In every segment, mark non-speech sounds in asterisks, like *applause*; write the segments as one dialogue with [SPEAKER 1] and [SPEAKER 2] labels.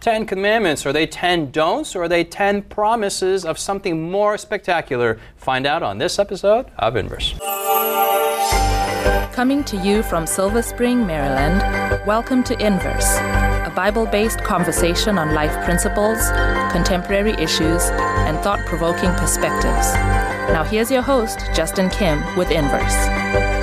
[SPEAKER 1] Ten Commandments? Are they ten don'ts or are they ten promises of something more spectacular? Find out on this episode of Inverse.
[SPEAKER 2] Coming to you from Silver Spring, Maryland, welcome to Inverse, a Bible based conversation on life principles, contemporary issues, and thought provoking perspectives. Now, here's your host, Justin Kim, with Inverse.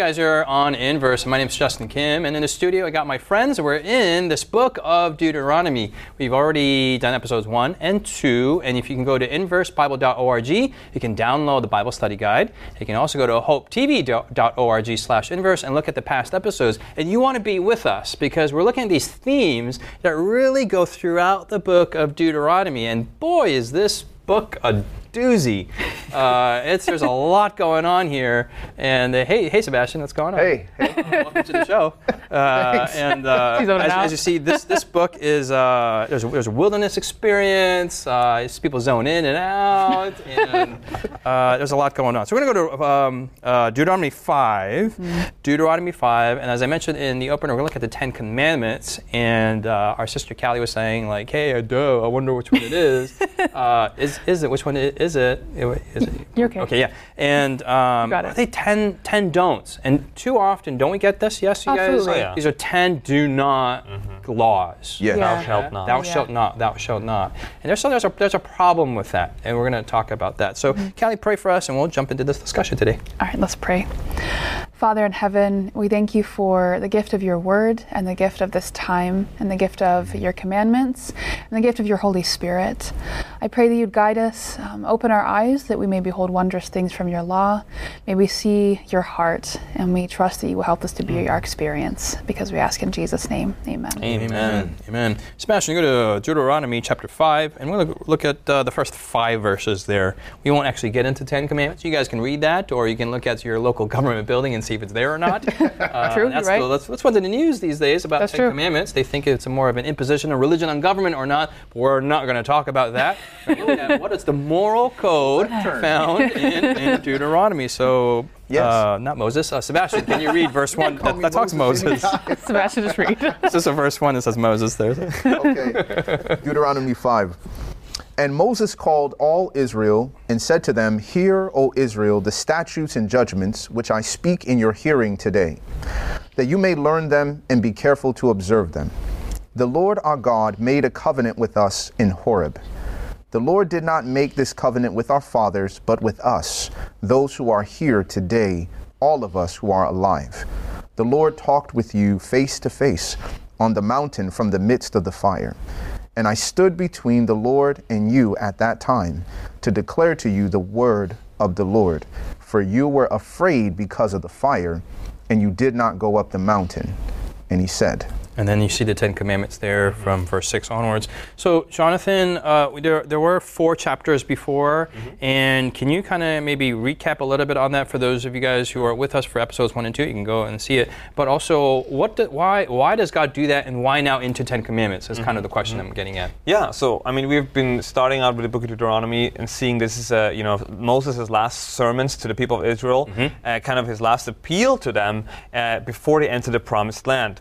[SPEAKER 1] Guys, you're on Inverse. My name is Justin Kim, and in the studio I got my friends. We're in this book of Deuteronomy. We've already done episodes one and two, and if you can go to inversebible.org, you can download the Bible study guide. You can also go to hopetv.org slash inverse and look at the past episodes. And you want to be with us because we're looking at these themes that really go throughout the book of Deuteronomy. And boy, is this book a doozy. Uh, it's there's a lot going on here. And uh, hey, hey, Sebastien, what's going on?
[SPEAKER 3] Hey, hey. *laughs*
[SPEAKER 1] welcome to the show. *laughs* Uh, and uh, *laughs* as, as, you see, this this book is uh, there's, a, there's a wilderness experience. Uh, people zone in and out, and uh, there's a lot going on. So we're gonna go to um, Deuteronomy 5, mm-hmm. Deuteronomy 5, and as I mentioned in the opener, we're gonna look at the Ten Commandments. And our sister Callie was saying like, hey, duh, I wonder which one it is. is is it which one is it? Is
[SPEAKER 4] it? You're okay.
[SPEAKER 1] Okay, yeah. And um,
[SPEAKER 4] Got it.
[SPEAKER 1] are they 10, 10 don'ts? And too often, don't we get this? Yes, you
[SPEAKER 4] Absolutely.
[SPEAKER 1] guys?
[SPEAKER 5] yeah.
[SPEAKER 1] These are 10 do not
[SPEAKER 5] Mm-hmm.
[SPEAKER 1] laws.
[SPEAKER 3] Yes.
[SPEAKER 4] Yeah.
[SPEAKER 5] Thou shalt not.
[SPEAKER 1] Thou
[SPEAKER 4] Yeah.
[SPEAKER 1] shalt not. Thou shalt not. And there's, so there's, a, there's a problem with that. And we're going to talk about that. So,
[SPEAKER 4] Mm-hmm.
[SPEAKER 1] Callie, pray for us and we'll jump into this discussion today.
[SPEAKER 4] All right, let's pray. Father in heaven, we thank you for the gift of your word and the gift of this time and the gift of your commandments and the gift of your Holy Spirit. I pray that you'd guide us, um, open our eyes that we may behold wondrous things from your law. May we see your heart and we trust that you will help us to be our experience because we ask in Jesus' name. Amen.
[SPEAKER 1] Amen. Amen. Sebastien, go to Deuteronomy chapter 5, and we're going to look at uh, the first five verses there. We won't actually get into Ten Commandments. You guys can read that, or you can look at your local *laughs* government building and see if it's there or not. *laughs* Uh,
[SPEAKER 4] True,
[SPEAKER 1] that's,
[SPEAKER 4] right.
[SPEAKER 1] the- that's, that's what's in the news these days about
[SPEAKER 4] That's
[SPEAKER 1] Ten
[SPEAKER 4] true.
[SPEAKER 1] Commandments. They think it's more of an imposition of religion on government or not. But we're not going to talk about that. We're look at what is the moral code found in, in Deuteronomy. So,
[SPEAKER 3] Yes.
[SPEAKER 1] uh, not Moses. Uh, Sebastien, can you read verse *laughs* 1? That, that talks Moses. *laughs*
[SPEAKER 4] Sebastien, just read. *laughs*
[SPEAKER 1] This is a verse 1 that says Moses there.
[SPEAKER 3] okay. Deuteronomy 5. And Moses called all Israel and said to them, Hear, O Israel, the statutes and judgments which I speak in your hearing today, that you may learn them and be careful to observe them. The Lord our God made a covenant with us in Horeb. The Lord did not make this covenant with our fathers, but with us, those who are here today, all of us who are alive. The Lord talked with you face to face on the mountain from the midst of the fire. And I stood between the Lord and you at that time to declare to you the word of the Lord. For you were afraid because of the fire, and you did not go up the mountain. And he said,
[SPEAKER 1] And then you see the Ten Commandments there from verse 6 onwards. So, Jonathan, uh, there, there were four chapters before, and can you kind of maybe recap a little bit on that for those of you guys who are with us for episodes 1 and 2? You can go and see it. But also, what do, why, why does God do that, and why now into Ten Commandments is kind of the question I'm getting at.
[SPEAKER 5] Yeah, so I mean, we've been starting out with the Book of Deuteronomy and seeing this is, uh, you know, Moses' last sermons to the people of Israel, uh, kind of his last appeal to them uh, before they enter the Promised Land.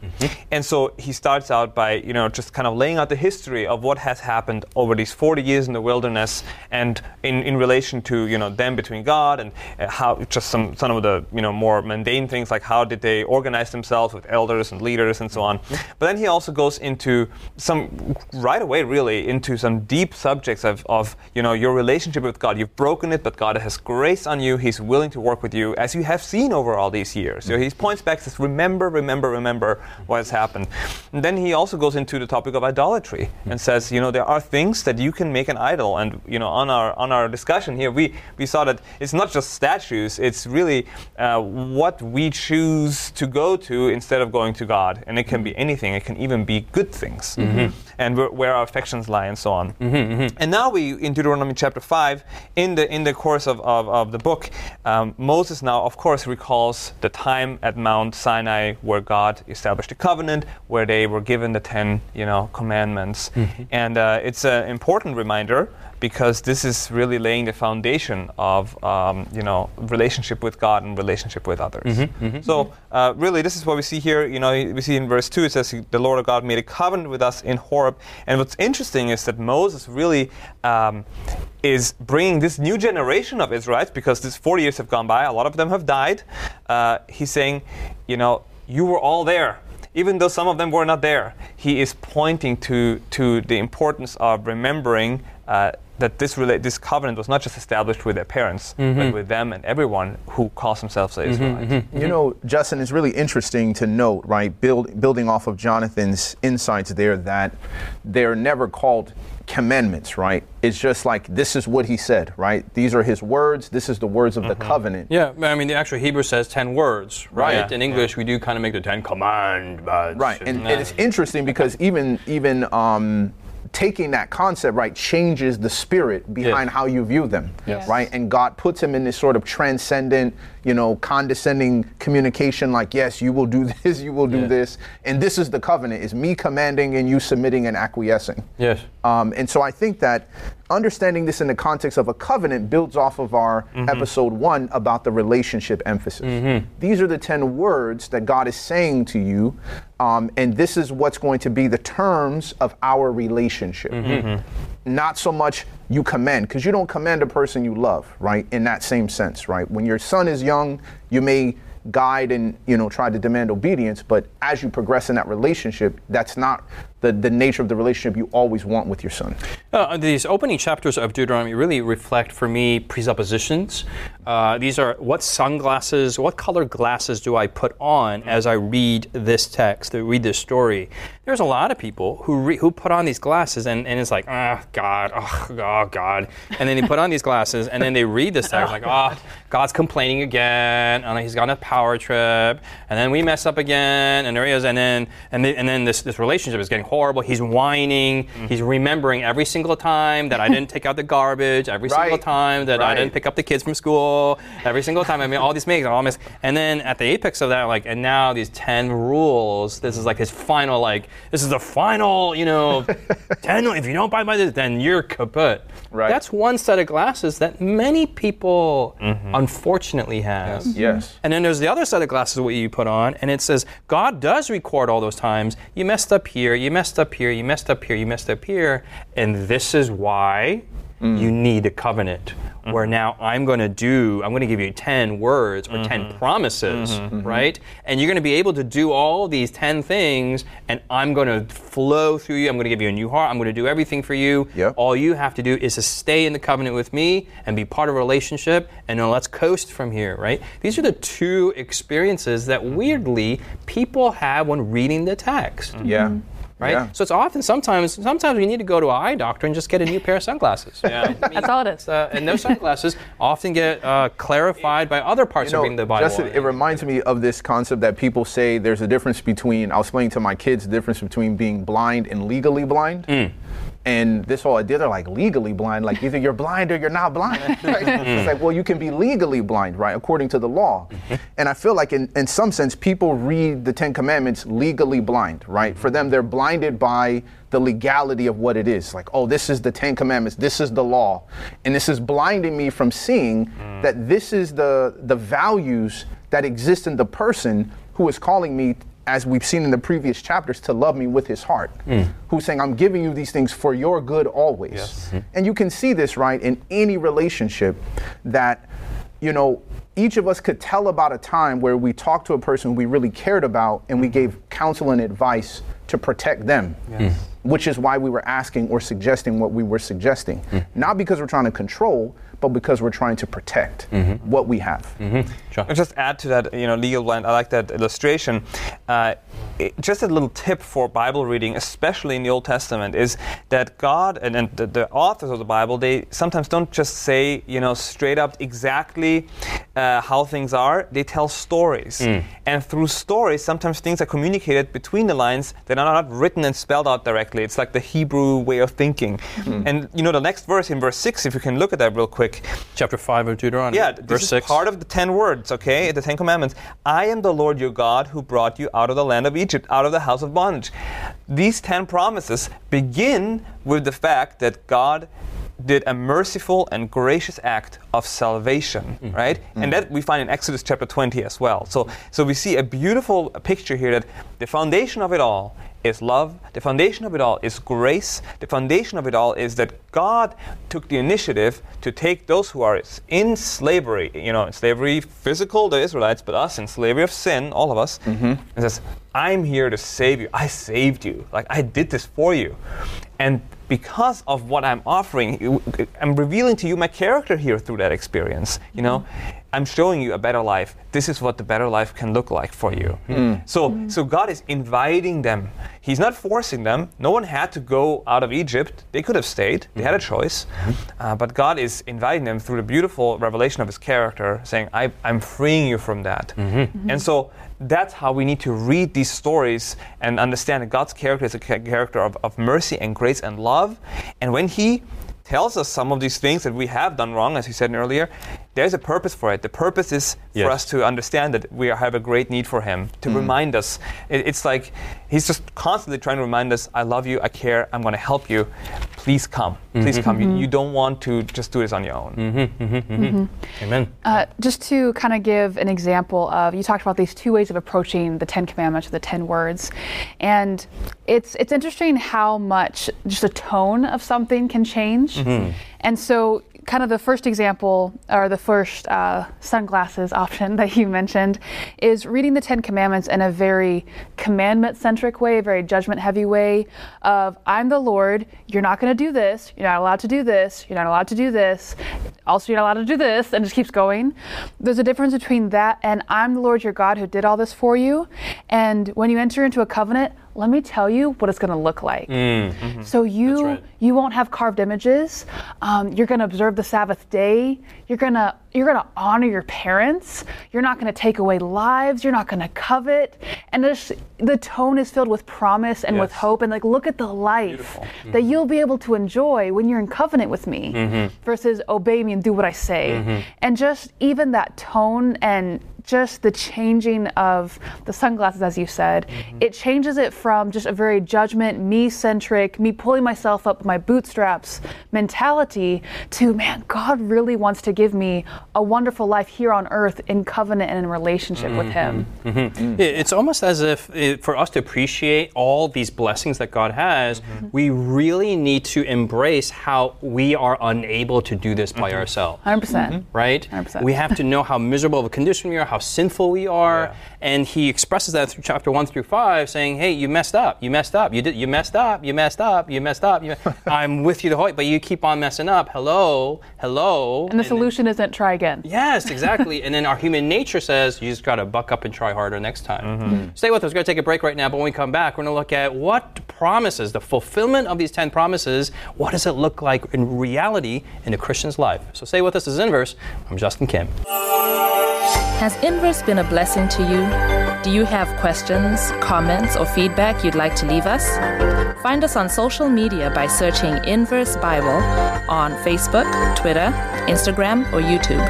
[SPEAKER 5] And so he starts out by, you know, just kind of laying out the history of what has happened over these 40 years in the wilderness, and in, in relation to, you know, them between God and uh, how just some some of the, you know, more mundane things like how did they organize themselves with elders and leaders and so on. But then he also goes into some right away really into some deep subjects of, of you know your relationship with God. You've broken it, but God has grace on you. He's willing to work with you as you have seen over all these years. So he points back says, remember, remember, remember what has happened. And then he also goes into the topic of idolatry and hmm. says, you know, there are things that you can make an idol. And you know, on our on our discussion here, we we saw that it's not just statues. It's really uh, what we choose to go to instead of going to God. And it can be hmm. anything. It can even be good things. Mm-hmm. And where, where our affections lie, and so on. Mm-hmm, mm-hmm. And now we in Deuteronomy chapter five, in the in the course of, of, of the book, um, Moses now, of course, recalls the time at Mount Sinai where God established the covenant, where they were given the ten, you know, commandments. And uh, it's an important reminder because this is really laying the foundation of um, you know relationship with God and relationship with others.
[SPEAKER 1] Mm-hmm,
[SPEAKER 5] So uh, really, this is what we see here. You know, we see in verse two it says the Lord of God made a covenant with us in Horeb. And what's interesting is that Moses really um, is bringing this new generation of Israelites because these 40 years have gone by. A lot of them have died. Uh, he's saying, you know, you were all there even though some of them were not there, he is pointing to, to the importance of remembering uh, that this, rela- this covenant was not just established with their parents, but mm-hmm. with them and everyone who calls themselves an mm-hmm, Israelite.
[SPEAKER 3] Mm-hmm, you know, Justin, it's really interesting to note, right, build, building off of Jonathan's insights there, that they're never called commandments, right? It's just like this is what he said, right? These are his words. This is the words of the covenant.
[SPEAKER 1] Yeah, I mean, the actual Hebrew says 10 words, right?
[SPEAKER 3] Right.
[SPEAKER 1] In English, we do kind of make the 10 commandments.
[SPEAKER 3] Right, and, and it's interesting because even even um, taking that concept right changes the spirit behind
[SPEAKER 1] Yes.
[SPEAKER 3] how you view them,
[SPEAKER 1] Yes.
[SPEAKER 3] right? And God puts him in this sort of transcendent, you know, condescending communication. Like, yes, you will do *laughs* this, you will do
[SPEAKER 1] Yeah.
[SPEAKER 3] this, and this is the covenant: is me commanding and you submitting and acquiescing.
[SPEAKER 1] Yes.
[SPEAKER 3] Um, and so I think that understanding this in the context of a covenant builds off of our episode one about the relationship emphasis. These are the 10 words that God is saying to you, um, and this is what's going to be the terms of our relationship. Not so much you commend, because you don't commend a person you love, right? In that same sense, right? When your son is young, you may guide and you know try to demand obedience but as you progress in that relationship that's not the, the nature of the relationship you always want with your son
[SPEAKER 1] Uh, these opening chapters of Deuteronomy really reflect for me presuppositions. Uh, these are what sunglasses, what color glasses do I put on as I read this text, to read this story? There's a lot of people who re- who put on these glasses and, and it's like, ah, God, oh, oh, God. And then they put on these glasses and then they read this text like, oh, God's complaining again, and he's on a power trip, and then we mess up again, and there he is, and then and, and then this, this relationship is getting horrible. He's whining, mm-hmm. he's remembering every single time that I didn't take out the garbage, every single time that I didn't pick up the kids from school, every single time. I mean, all these makes, all this, and then at the apex of that, like, and now these ten rules. This is like his final, like, this is the final, you know, *laughs* ten. If you don't buy by this, then you're kaput.
[SPEAKER 3] Right.
[SPEAKER 1] That's one set of glasses that many people mm-hmm. unfortunately have.
[SPEAKER 3] yes
[SPEAKER 1] And then there's the other set of glasses what you put on, and it says God does record all those times. You messed up here, you messed up here, you messed up here, you messed up here, and this is why Mm. you need a covenant. Mm-hmm. Where now I'm going to do, I'm going to give you 10 words or 10 mm-hmm. promises, mm-hmm. right? And you're going to be able to do all these 10 things, and I'm going to flow through you. I'm going to give you a new heart. I'm going to do everything for you.
[SPEAKER 3] Yep.
[SPEAKER 1] All you have to do is to stay in the covenant with me and be part of a relationship, and then let's coast from here, right? These are the two experiences that weirdly people have when reading the text,
[SPEAKER 3] yeah
[SPEAKER 1] right?
[SPEAKER 3] Yeah.
[SPEAKER 1] So it's often sometimes sometimes we need to go to an eye doctor and just get a new pair of sunglasses. *laughs* Yeah,
[SPEAKER 2] That's all it is.
[SPEAKER 1] Uh, and those sunglasses often get uh, clarified by other parts
[SPEAKER 3] You
[SPEAKER 1] of
[SPEAKER 3] know,
[SPEAKER 1] reading the body.
[SPEAKER 3] Justin, it reminds me of this concept that people say there's a difference between, I was explaining to my kids the difference between being blind and legally blind.
[SPEAKER 1] Mm.
[SPEAKER 3] And this whole idea, they're like legally blind, like either you're blind or you're not blind. *laughs* right? It's like, well, you can be legally blind, right, according to the law.
[SPEAKER 1] Mm-hmm.
[SPEAKER 3] And I feel like, in, in some sense, people read the Ten Commandments legally blind, right? For them, they're blinded by the legality of what it is. Like, oh, this is the Ten Commandments, this is the law. And this is blinding me from seeing
[SPEAKER 1] Mm.
[SPEAKER 3] that this is the, the values that exist in the person who is calling me, as we've seen in the previous chapters, to love me with his heart. Hmm. Who's saying, I'm giving you these things for your good always. Hmm. And you can see this, right, in any relationship that, you know, each of us could tell about a time where we talked to a person we really cared about and we gave counsel and advice to protect them. Hmm. Which is why we were asking or suggesting what we were suggesting. Not because we're trying to control, but because we're trying to protect what we have.
[SPEAKER 5] I'll just add to that, you know, legal blind. I like that illustration. Uh, it- just a little tip for Bible reading, especially in the Old Testament, is that God and, and the, the authors of the Bible they sometimes don't just say, you know, straight up exactly uh, how things are. They tell stories, and through stories, sometimes things are communicated between the lines that are not written and spelled out directly. It's like the Hebrew way of thinking. And you know, the next verse in verse six, if you can look at that real quick,
[SPEAKER 1] Chapter 5 of Deuteronomy,
[SPEAKER 5] yeah,
[SPEAKER 1] verse
[SPEAKER 5] is
[SPEAKER 1] 6.
[SPEAKER 5] part of the ten words, okay? The Ten Commandments. I am the Lord your God who brought you out of the land of Egypt, out of the house of bondage. These ten promises begin with the fact that God did a merciful and gracious act of salvation, mm-hmm. right? And mm-hmm. that we find in Exodus chapter 20 as well. So, so we see a beautiful picture here that the foundation of it all is love. The foundation of it all is grace. The foundation of it all is that God took the initiative to take those who are in slavery, you know, in slavery physical, the Israelites, but us in slavery of sin, all of us, mm-hmm. and says, I'm here to save you. I saved you. Like, I did this for you. And because of what I'm offering, I'm revealing to you my character here through that experience. You know, mm-hmm. I'm showing you a better life. This is what the better life can look like for you. Mm. So, mm-hmm. so God is inviting them. He's not forcing them. No one had to go out of Egypt. They could have stayed. They had a mm-hmm. choice. Uh, but God is inviting them through the beautiful revelation of His character, saying, I, "I'm freeing you from that." And so that's how we need to read these stories and understand that God's character is a character of, of mercy and grace and love. And when He tells us some of these things that we have done wrong, as you said earlier, there's a purpose for it. The purpose is
[SPEAKER 1] Yes.
[SPEAKER 5] for us to understand that we have a great need for Him, to mm. remind us. It- it's like He's just constantly trying to remind us, I love you, I care, I'm going to help you. Please come. Please mm-hmm. come. You, mm-hmm. you don't want to just do this on your own. Mm-hmm.
[SPEAKER 1] Amen.
[SPEAKER 4] Uh, just to kind of give an example of, you talked about these two ways of approaching the Ten Commandments or the Ten Words, and it's it's interesting how much just the tone of something can change. And so, kind of the first example or the first uh, sunglasses option *laughs* that you mentioned is reading the Ten Commandments in a very commandment-centric way, a very judgment-heavy way. Of I'm the Lord. You're not going to do this. You're not allowed to do this. You're not allowed to do this. Also, you're not allowed to do this, and it just keeps going. There's a difference between that and I'm the Lord your God who did all this for you. And when you enter into a covenant, let me tell you what it's going to look like. Mm, mm-hmm. So you
[SPEAKER 1] right.
[SPEAKER 4] you won't have carved images. Um, you're going to observe the Sabbath day. You're gonna you're gonna honor your parents. You're not going to take away lives. You're not going to covet. And this, the tone is filled with promise and with hope. And like, look at the life mm-hmm. that you'll be able to enjoy when you're in covenant with me, mm-hmm. versus obey me and do what I say. And just even that tone and just the changing of the sunglasses, as you said, mm-hmm. it changes it from just a very judgment, me centric, me pulling myself up with my bootstraps mentality to, man, God really wants to give me a wonderful life here on earth in covenant and in relationship with Him. Mm-hmm. Mm-hmm.
[SPEAKER 1] It- It's almost as if it, for us to appreciate all these blessings that God has, we really need to embrace how we are unable to do this by ourselves.
[SPEAKER 4] 100%. percent
[SPEAKER 1] Right?
[SPEAKER 4] 100%.
[SPEAKER 1] We have to know how miserable of a condition we are, how sinful we are,
[SPEAKER 5] Yeah.
[SPEAKER 1] and he expresses that through chapter one through five, saying, "Hey, you messed up. You messed up. You did. You messed up. You messed up. You messed up. You, *laughs* I'm with you the whole, but you keep on messing up. Hello, hello."
[SPEAKER 4] And the
[SPEAKER 1] then-
[SPEAKER 4] solution isn't try again.
[SPEAKER 1] Yes, *laughs* exactly. and then our human nature says you just got to buck up and try harder next time. Mm-hmm. Stay with us. We're going to take a break right now, but when we come back, we're going to look at what promises, the fulfillment of these 10 promises, what does it look like in reality in a Christian's life? So stay with us as Inverse. I'm Justin Kim.
[SPEAKER 2] Has Inverse been a blessing to you? Do you have questions, comments, or feedback you'd like to leave us? Find us on social media by searching Inverse Bible on Facebook, Twitter, Instagram, or YouTube.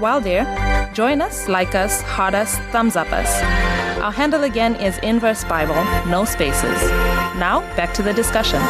[SPEAKER 2] While there, join us, like us, heart us, thumbs up us. Our handle again is Inverse Bible, no spaces. Now, back to the discussion.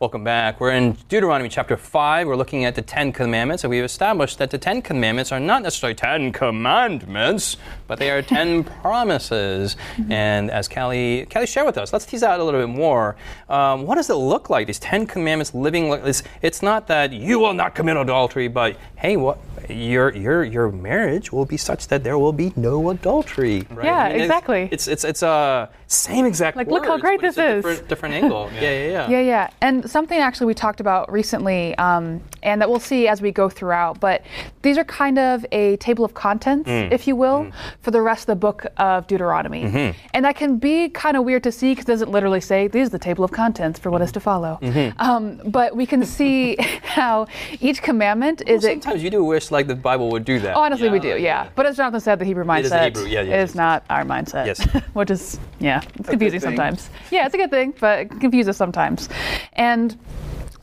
[SPEAKER 1] Welcome back. We're in Deuteronomy chapter 5. We're looking at the Ten Commandments, and we've established that the Ten Commandments are not necessarily Ten Commandments, but they are Ten *laughs* Promises. And as Callie, Callie shared with us, let's tease out a little bit more. Um, what does it look like, these Ten Commandments living like this? It's not that you will not commit adultery, but hey, what? Your, your, your marriage will be such that there will be no adultery. Right?
[SPEAKER 4] Yeah,
[SPEAKER 1] it's-
[SPEAKER 4] exactly.
[SPEAKER 1] It's it's it's a uh, same exact
[SPEAKER 4] Like, look how great this is.
[SPEAKER 1] Different, different angle. *laughs* yeah, yeah, yeah.
[SPEAKER 4] Yeah, yeah. And something actually we talked about recently, um, and that we'll see as we go throughout, but these are kind of a table of contents, if you will, for the rest of the book of Deuteronomy. And that can be kind of weird to see because it doesn't literally say, this is the table of contents for what is to follow. Um, but we can see *laughs* how each commandment is. a-
[SPEAKER 1] Sometimes you do wish like the Bible would do that.
[SPEAKER 4] Oh, Honestly, we do, yeah. But as Jonathan said, the Hebrew mindset
[SPEAKER 1] is the Hebrew, yeah, yes,
[SPEAKER 4] is
[SPEAKER 1] yes,
[SPEAKER 4] not our mindset.
[SPEAKER 1] Yes. *laughs*
[SPEAKER 4] Which is, yeah, it's confusing sometimes. Yeah, it's a good thing, but it confuses sometimes. And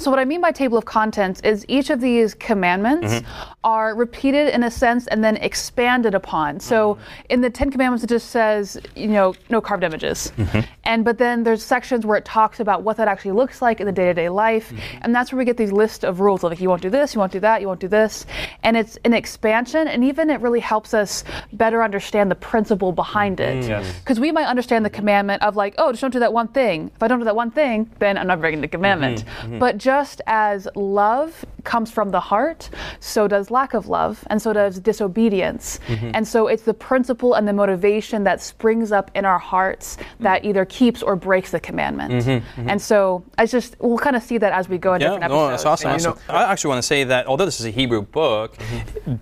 [SPEAKER 4] so, what I mean by table of contents is each of these commandments mm-hmm. are repeated in a sense and then expanded upon. So mm-hmm. in the Ten Commandments, it just says, you know, no carved images. Mm-hmm. And but then there's sections where it talks about what that actually looks like in the day-to-day life, and that's where we get these list of rules of like you won't do this, you won't do that, you won't do this, and it's an expansion, and even it really helps us better understand the principle behind it. Because we might understand the commandment of like, oh, just don't do that one thing. If I don't do that one thing, then I'm not breaking the commandment. But just as love comes from the heart, so does lack of love, and so does disobedience. Mm-hmm. And so it's the principle and the motivation that springs up in our hearts that mm-hmm. either keeps or breaks the commandment. Mm-hmm, and so I just we'll kind of see that as we go in
[SPEAKER 1] Yeah,
[SPEAKER 4] different
[SPEAKER 1] no,
[SPEAKER 4] episodes.
[SPEAKER 1] that's awesome.
[SPEAKER 3] And you
[SPEAKER 1] awesome. I actually want to say that although this is a Hebrew book,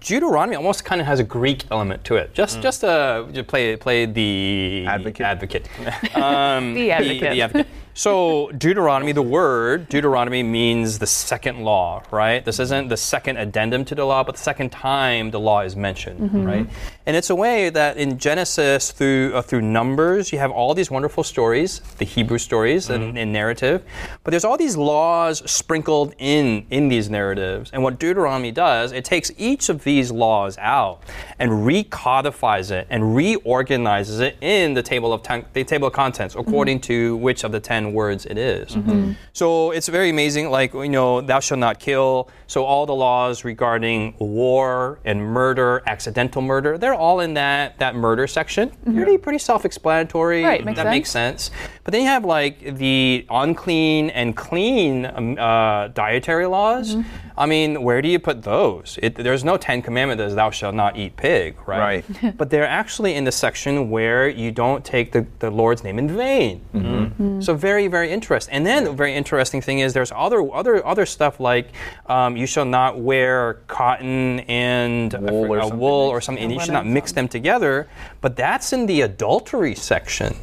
[SPEAKER 1] Deuteronomy almost kind of has a Greek element to it. Just, mm. just uh, to play play the
[SPEAKER 3] Advocate.
[SPEAKER 1] Advocate. *laughs* Um,
[SPEAKER 4] The advocate.
[SPEAKER 1] the advocate. So Deuteronomy, the word Deuteronomy means the second law, right? This isn't the second addendum to the law, but the second time the law is mentioned, mm-hmm. right? And it's a way that in Genesis through uh, through Numbers, you have all these wonderful stories, the Hebrew stories and, mm-hmm. and narrative, but there's all these laws sprinkled in in these narratives. And what Deuteronomy does, it takes each of these laws out and recodifies it and reorganizes it in the table of ten, the table of contents according mm-hmm. to which of the ten words it is. Mm-hmm. So it's very amazing. Like you know, thou shalt not kill. So all the laws regarding war and murder, accidental murder, they're all in that that murder section. Mm-hmm. Pretty pretty self-explanatory.
[SPEAKER 4] Right, makes
[SPEAKER 1] that makes sense. But then you have like the unclean and clean um, uh, dietary laws. I mean, where do you put those? It, there's no Ten Commandment that says thou shalt not eat pig, right?
[SPEAKER 3] Right. *laughs*
[SPEAKER 1] but they're actually in the section where you don't take the, the Lord's name in vain. So very, very interesting. And then the very interesting thing is there's other other other stuff like um, you shall not wear cotton and I
[SPEAKER 3] Wool or something
[SPEAKER 1] wool or something, and you should not mix them together. But that's in the adultery section.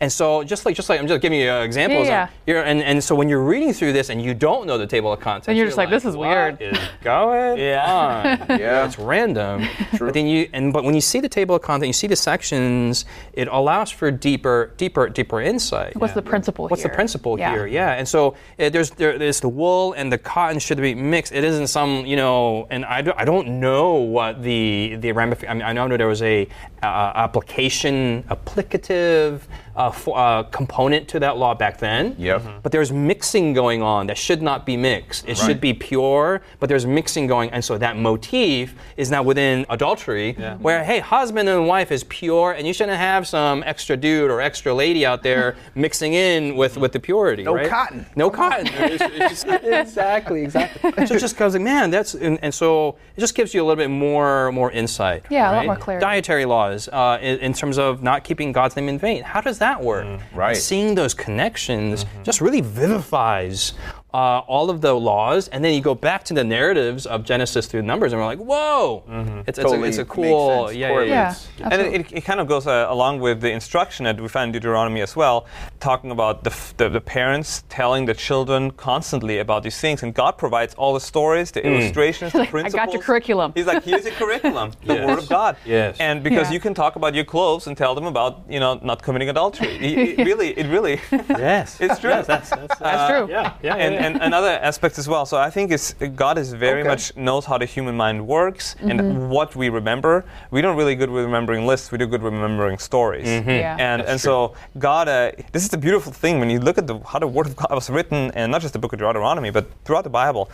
[SPEAKER 1] And so just like just like I'm just giving you uh, examples.
[SPEAKER 4] Yeah,
[SPEAKER 1] of- you're, and, and so when you're reading through this and you don't know the table of contents,
[SPEAKER 4] And you're just like, "This is
[SPEAKER 1] "What
[SPEAKER 4] weird."
[SPEAKER 1] is going *laughs*
[SPEAKER 5] Yeah.
[SPEAKER 1] on?
[SPEAKER 3] Yeah.
[SPEAKER 1] it's random. *laughs* But then you and but when you see the table of contents, you see the sections, it allows for deeper, deeper, deeper insight.
[SPEAKER 4] What's the principle
[SPEAKER 1] What's
[SPEAKER 4] here?
[SPEAKER 1] the principle
[SPEAKER 4] Yeah.
[SPEAKER 1] here? Yeah, and so uh, there's there, there's the wool and the cotton should be mixed. It isn't some you know, and I, do, I don't know what the the ramifications. I, mean, I know there was a uh, application applicative uh, for, uh, component to that law back then.
[SPEAKER 3] Yep. Mm-hmm.
[SPEAKER 1] But there's mixing going on that should not be mixed. It should be pure, but there's mixing going, and so that motif is now within adultery, where mm-hmm. hey, husband and wife is pure, and you shouldn't have some extra dude or extra lady out there *laughs* mixing in with with the purity.
[SPEAKER 3] No
[SPEAKER 1] right?
[SPEAKER 3] cotton.
[SPEAKER 1] No cotton. *laughs* It's- it's just- *laughs* exactly, exactly. So it just goes like, man, that's and, and so it just gives you a little bit more more insight.
[SPEAKER 4] Yeah, a lot more clarity.
[SPEAKER 1] Dietary laws uh, in, in terms of not keeping God's name in vain. How does that work? Mm.
[SPEAKER 3] Right.
[SPEAKER 1] Seeing those connections mm-hmm. just really vivifies. Uh, all of the laws, and then you go back to the narratives of Genesis through Numbers, and we're like, "Whoa, it's, it's, a, it's a
[SPEAKER 3] makes
[SPEAKER 1] cool,
[SPEAKER 3] sense.
[SPEAKER 1] yeah, yeah,
[SPEAKER 3] Correlates.
[SPEAKER 1] yeah.
[SPEAKER 4] Yeah,
[SPEAKER 5] And it, it, it kind of goes uh, along with the instruction that we find in Deuteronomy as well, talking about the, f- the, the parents telling the children constantly about these things. And God provides all the stories, the illustrations, the *laughs*
[SPEAKER 4] I
[SPEAKER 5] principles.
[SPEAKER 4] got your curriculum.
[SPEAKER 5] He's like, here's your curriculum, *laughs* the
[SPEAKER 1] Yes.
[SPEAKER 5] Word of God.
[SPEAKER 1] Yes.
[SPEAKER 5] And because
[SPEAKER 4] Yeah.
[SPEAKER 5] you can talk about your clothes and tell them about, you know, not committing adultery. It, it *laughs* really, it really,
[SPEAKER 1] Yes,
[SPEAKER 5] it's true.
[SPEAKER 1] Yes, that's, that's,
[SPEAKER 4] That's true.
[SPEAKER 1] yeah, yeah,
[SPEAKER 5] and,
[SPEAKER 1] yeah.
[SPEAKER 5] and *laughs* another aspect as well. So I think it's, God is very
[SPEAKER 3] Okay.
[SPEAKER 5] much knows how the human mind works
[SPEAKER 4] Mm-hmm.
[SPEAKER 5] and what we remember. We don't really good with remembering lists. We do good with remembering stories.
[SPEAKER 1] Mm-hmm.
[SPEAKER 4] Yeah.
[SPEAKER 5] And and so God, uh, this is the beautiful thing when you look at the, how the Word of God was written, and not just the Book of Deuteronomy, but throughout the Bible.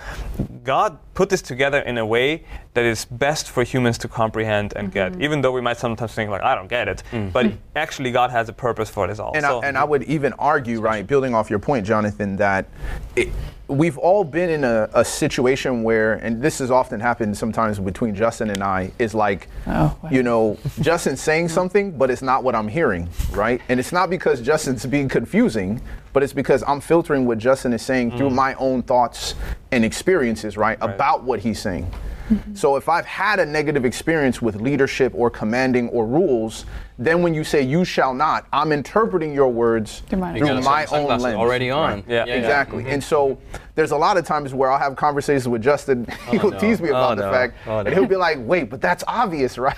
[SPEAKER 5] God put this together in a way that is best for humans to comprehend and
[SPEAKER 4] Mm-hmm.
[SPEAKER 5] get. Even though we might sometimes think like, I don't get it, but actually God has a purpose for this all.
[SPEAKER 3] And,
[SPEAKER 5] So-
[SPEAKER 3] I, and I would even argue, right, building off your point, Jonathan, that it, we've all been in a, a situation where, and this has often happened sometimes between Justin and I, is like,
[SPEAKER 4] Oh, wow.
[SPEAKER 3] you know, Justin's saying something, but it's not what I'm hearing, right? And it's not because Justin's being confusing, but it's because I'm filtering what Justin is saying through mm. my own thoughts and experiences, right, about what he's saying. Mm-hmm. So if I've had a negative experience with leadership or commanding or rules, then when you say you shall not, I'm interpreting your words
[SPEAKER 4] Through my-
[SPEAKER 3] through my own lens.
[SPEAKER 1] already on.
[SPEAKER 3] Right.
[SPEAKER 5] Yeah. Yeah, yeah.
[SPEAKER 3] exactly. And so there's a lot of times where I'll have conversations with Justin. *laughs* Oh, he'll
[SPEAKER 1] no.
[SPEAKER 3] tease me about
[SPEAKER 1] Oh,
[SPEAKER 3] the
[SPEAKER 1] no.
[SPEAKER 3] fact,
[SPEAKER 1] Oh, no.
[SPEAKER 3] and he'll be like, "Wait, but that's obvious, *laughs* right?"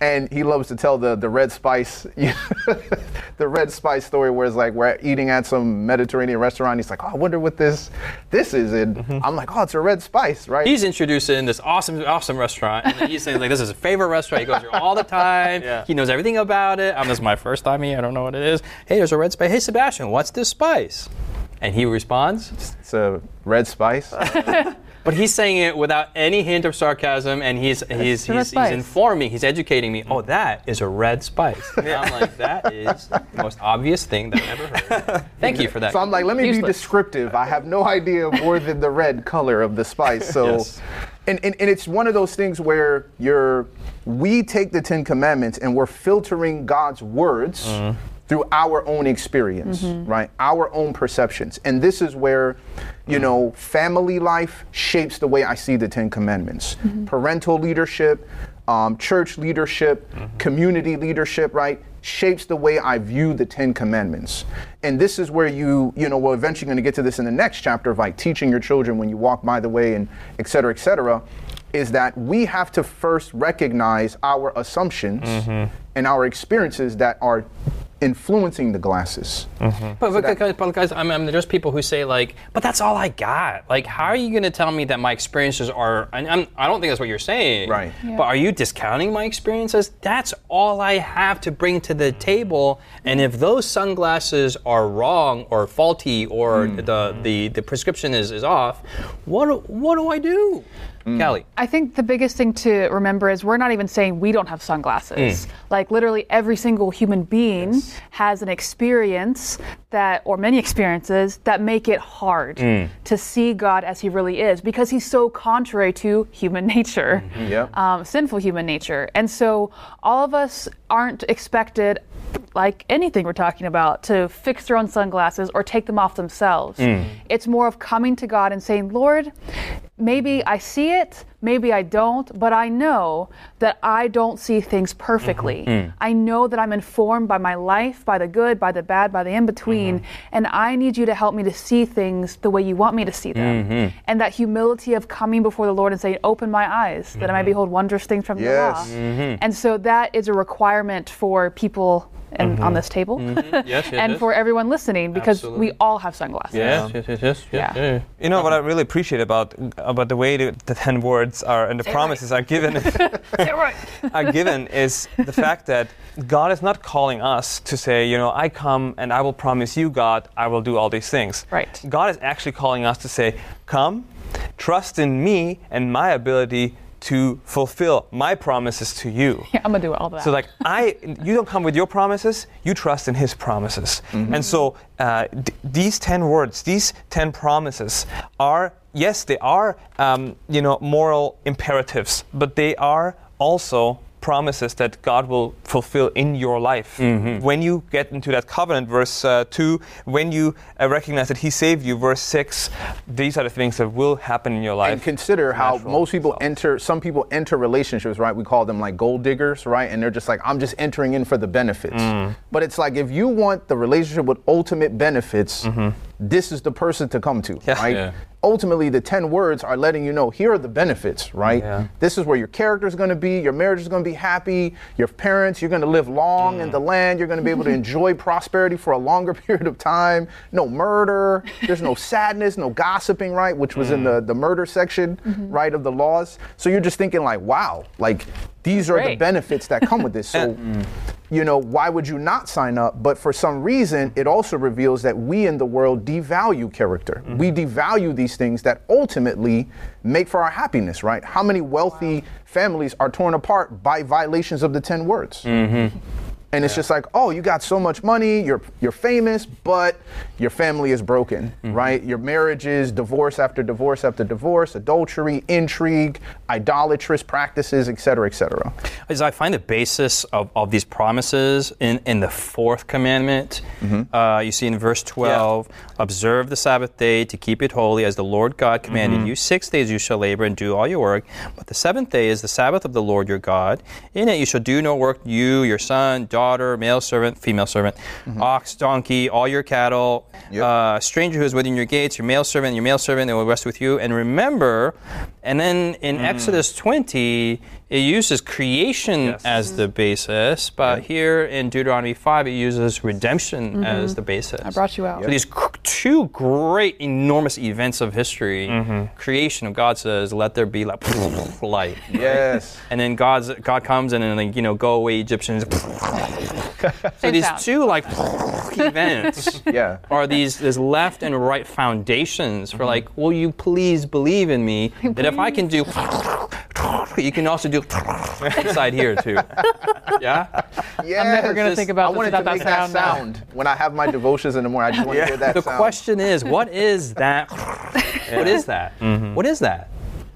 [SPEAKER 3] And he loves to tell the the red spice, *laughs* the the red spice story where it's like we're eating at some Mediterranean restaurant. He's like, oh, I wonder what this this is. And mm-hmm. I'm like, oh, it's a red spice, right?
[SPEAKER 1] He's introducing this awesome, awesome restaurant, and he's saying like, "This is his favorite restaurant. He goes here all the time.
[SPEAKER 5] Yeah.
[SPEAKER 1] He knows everything about it. I'm this is my first time here. I don't know what it is. Hey, there's a red spice. Hey, Sebastien, what's this spice?" And he responds,
[SPEAKER 3] it's a red spice. *laughs*
[SPEAKER 1] but he's saying it without any hint of sarcasm, and he's he's he's, he's informing, he's educating me. Oh, that is a red spice. And I'm like, *laughs* that is the most obvious thing that I've ever heard. *laughs* Thank you for that.
[SPEAKER 3] So I'm like, let me be descriptive. I have no idea more than the red color of the spice. So,
[SPEAKER 1] Yes.
[SPEAKER 3] and, and, and it's one of those things where you're, we take the Ten Commandments and we're filtering God's words mm-hmm. Through our own experience, mm-hmm. right? Our own perceptions. And this is where, you know, family life shapes the way I see the Ten Commandments. Mm-hmm. Parental leadership, um, church leadership, mm-hmm. community leadership, right? shapes the way I view the Ten Commandments. And this is where you, you know, we're eventually going to get to this in the next chapter of like teaching your children when you walk by the way and et cetera, et cetera, is that we have to first recognize our assumptions and our experiences that are influencing the glasses. Mm-hmm.
[SPEAKER 1] But, but, guys, but guys, I mean, there's people who say like, but that's all I got. Like, how are you going to tell me that my experiences are? And I'm, I don't think that's what you're saying.
[SPEAKER 3] Right.
[SPEAKER 4] Yeah.
[SPEAKER 1] But are you discounting my experiences? That's all I have to bring to the table. And if those sunglasses are wrong or faulty or mm. the, the the prescription is, is off, what what do I do, Mm. Callie?
[SPEAKER 4] I think the biggest thing to remember is we're not even saying we don't have sunglasses. Mm. Like literally every single human being has an experience that or many experiences that make it hard mm. to see God as he really is because he's so contrary to human *laughs* nature. Mm-hmm.
[SPEAKER 3] Yep.
[SPEAKER 4] Um, sinful human nature. And so all of us aren't expected like anything we're talking about to fix their own sunglasses or take them off themselves. It's more of coming to God and saying, "Lord, maybe I see it, maybe I don't, but I know that I don't see things mm-hmm. perfectly. Mm. I know that I'm informed by my life, by the good, by the bad, by the in between, mm-hmm. and I need you to help me to see things the way you want me to see them. Mm-hmm. And that humility of coming before the Lord and saying, Open my eyes, that I might behold wondrous things from
[SPEAKER 3] Yes.
[SPEAKER 4] the law. And so that is a requirement for people and on mm-hmm. this table mm-hmm. *laughs*
[SPEAKER 1] Yes, yes,
[SPEAKER 4] and
[SPEAKER 1] yes.
[SPEAKER 4] for everyone listening because
[SPEAKER 1] Absolutely.
[SPEAKER 4] we all have sunglasses.
[SPEAKER 1] Yes, yes, yes, yes, yes,
[SPEAKER 4] Yeah.
[SPEAKER 5] You know what I really appreciate about about the way the, the ten words are and the promises are given *laughs* *laughs* are given is the fact that God is not calling us to say, you know, I come and I will promise you, God, I will do all these things.
[SPEAKER 4] Right.
[SPEAKER 5] God is actually calling us to say, come, trust in me and my ability to fulfill my promises to you. *laughs*
[SPEAKER 4] Yeah, I'm gonna do all that.
[SPEAKER 5] So like I, you don't come with your promises. You trust in His promises. And so uh, d- these ten words, these ten promises, are yes, they are um, you know moral imperatives, but they are also promises that God will fulfill in your life. When you get into that covenant, verse uh, 2, when you uh, recognize that He saved you, verse 6, these are the things that will happen in your life.
[SPEAKER 3] and consider how most people
[SPEAKER 5] results.
[SPEAKER 3] enter some people enter relationships right we call them like gold diggers right and they're just like i'm just entering in for the benefits
[SPEAKER 5] Mm.
[SPEAKER 3] but it's like if you want the relationship with ultimate benefits this is the person to come to
[SPEAKER 5] Mm-hmm. Yeah.
[SPEAKER 3] right
[SPEAKER 1] Yeah.
[SPEAKER 3] Ultimately the 10 words are letting you know here are the benefits right?
[SPEAKER 5] Yeah.
[SPEAKER 3] this is where your character is going to be your marriage is going to be happy your parents you're going to live long in the
[SPEAKER 5] Mm.
[SPEAKER 3] land you're going to be able to *laughs* enjoy prosperity for a longer *laughs* period of time. No murder there's no sadness no gossiping right? Which was in the, the murder section right of the laws. So you're just thinking like wow like these are the benefits that come with this. *laughs* So mm. you know why would you not sign up? But for some reason it also reveals that we in the world devalue character. Mm-hmm. We devalue these things that ultimately make for our happiness right? How many wealthy families are torn apart by violations of the 10 words mm-hmm. And it's just like, oh, you got so much money, you're you're famous, but your family is broken, right? Your marriage is divorce after divorce after divorce, adultery, intrigue, idolatrous practices, et cetera, et cetera.
[SPEAKER 1] is I find the basis of, of these promises in, in the fourth commandment. Uh, you see in verse 12, observe the Sabbath day to keep it holy as the Lord God commanded you. Six days you shall labor and do all your work, but the seventh day is the Sabbath of the Lord your God. In it you shall do no work, you, your son, daughter, male servant, female servant, ox, donkey, all your cattle,
[SPEAKER 3] Yep.
[SPEAKER 1] uh, stranger who is within your gates, your male servant, your male servant, they will rest with you. And remember, and then in hmm. Exodus 20, it uses creation
[SPEAKER 5] Yes.
[SPEAKER 1] as the hmm. basis, but here in Deuteronomy 5, it uses redemption mm-hmm. as the basis.
[SPEAKER 4] I brought you out.
[SPEAKER 1] So these c- two great, enormous events of history, mm-hmm. creation of God says, "Let there be like *laughs* light,"
[SPEAKER 3] Yes.
[SPEAKER 1] and then God's God comes in and like you know, go away Egyptians. *laughs* so
[SPEAKER 4] Same
[SPEAKER 1] these
[SPEAKER 4] sound.
[SPEAKER 1] two like *laughs* events
[SPEAKER 3] Yeah.
[SPEAKER 1] are these this left and right foundations for mm-hmm. like, will you please believe in me that if I can do, you can also do inside here too. *laughs* Yeah.
[SPEAKER 3] Yes.
[SPEAKER 4] I'm never gonna
[SPEAKER 1] Just-
[SPEAKER 4] think about
[SPEAKER 3] I
[SPEAKER 4] this
[SPEAKER 3] wanted to
[SPEAKER 4] without
[SPEAKER 3] make
[SPEAKER 4] that
[SPEAKER 3] that
[SPEAKER 4] sound.
[SPEAKER 3] sound when I have my devotions in the morning. I just want to hear that
[SPEAKER 1] The
[SPEAKER 3] sound.
[SPEAKER 1] question is, what is that? *laughs* What is that? What is that?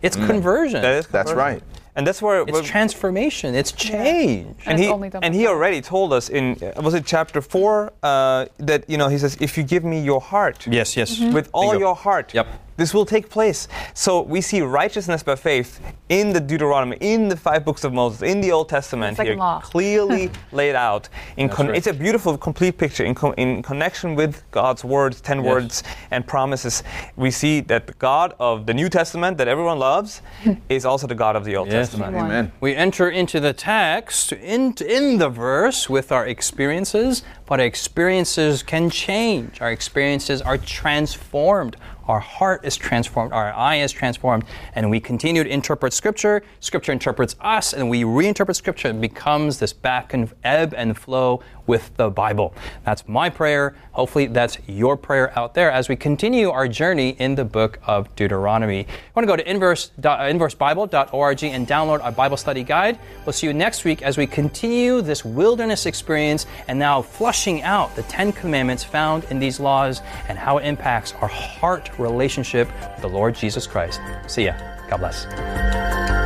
[SPEAKER 1] It's conversion.
[SPEAKER 5] That is
[SPEAKER 3] That's
[SPEAKER 5] conversion.
[SPEAKER 3] right.
[SPEAKER 5] And that's where
[SPEAKER 1] it's transformation. It's change.
[SPEAKER 5] and
[SPEAKER 4] it's
[SPEAKER 5] he
[SPEAKER 4] only done
[SPEAKER 5] and
[SPEAKER 4] by
[SPEAKER 5] he
[SPEAKER 4] God.
[SPEAKER 5] already told us in uh, was it chapter four uh, that you know he says if you give me your heart
[SPEAKER 1] Yes, yes.
[SPEAKER 4] Mm-hmm.
[SPEAKER 5] with all
[SPEAKER 1] Bingo.
[SPEAKER 5] your heart
[SPEAKER 1] Yep.
[SPEAKER 5] This will take place so we see righteousness by faith in the Deuteronomy in the five books of Moses in the Old Testament
[SPEAKER 4] second
[SPEAKER 5] here
[SPEAKER 4] law.
[SPEAKER 5] clearly *laughs* laid out in con-
[SPEAKER 1] right.
[SPEAKER 5] it's a beautiful complete picture in, co- in connection with God's words ten
[SPEAKER 1] Yes.
[SPEAKER 5] words and promises we see that the God of the New Testament that everyone loves *laughs* is also the God of the Old
[SPEAKER 1] Yes.
[SPEAKER 5] Testament
[SPEAKER 4] One.
[SPEAKER 3] Amen.
[SPEAKER 1] We enter into the text, in, in the verse, with our experiences, but our experiences can change. Our experiences are transformed. Our heart is transformed, our eye is transformed, and we continue to interpret Scripture. Scripture interprets us, and we reinterpret Scripture. It becomes this back and ebb and flow with the Bible. That's my prayer. Hopefully, that's your prayer out there as we continue our journey in the book of Deuteronomy. You want to go to inverse, uh, inversebible.org and download our Bible study guide. We'll see you next week as we continue this wilderness experience and now flushing out the Ten Commandments found in these laws and how it impacts our heart relationship with the Lord Jesus Christ. See ya. God bless.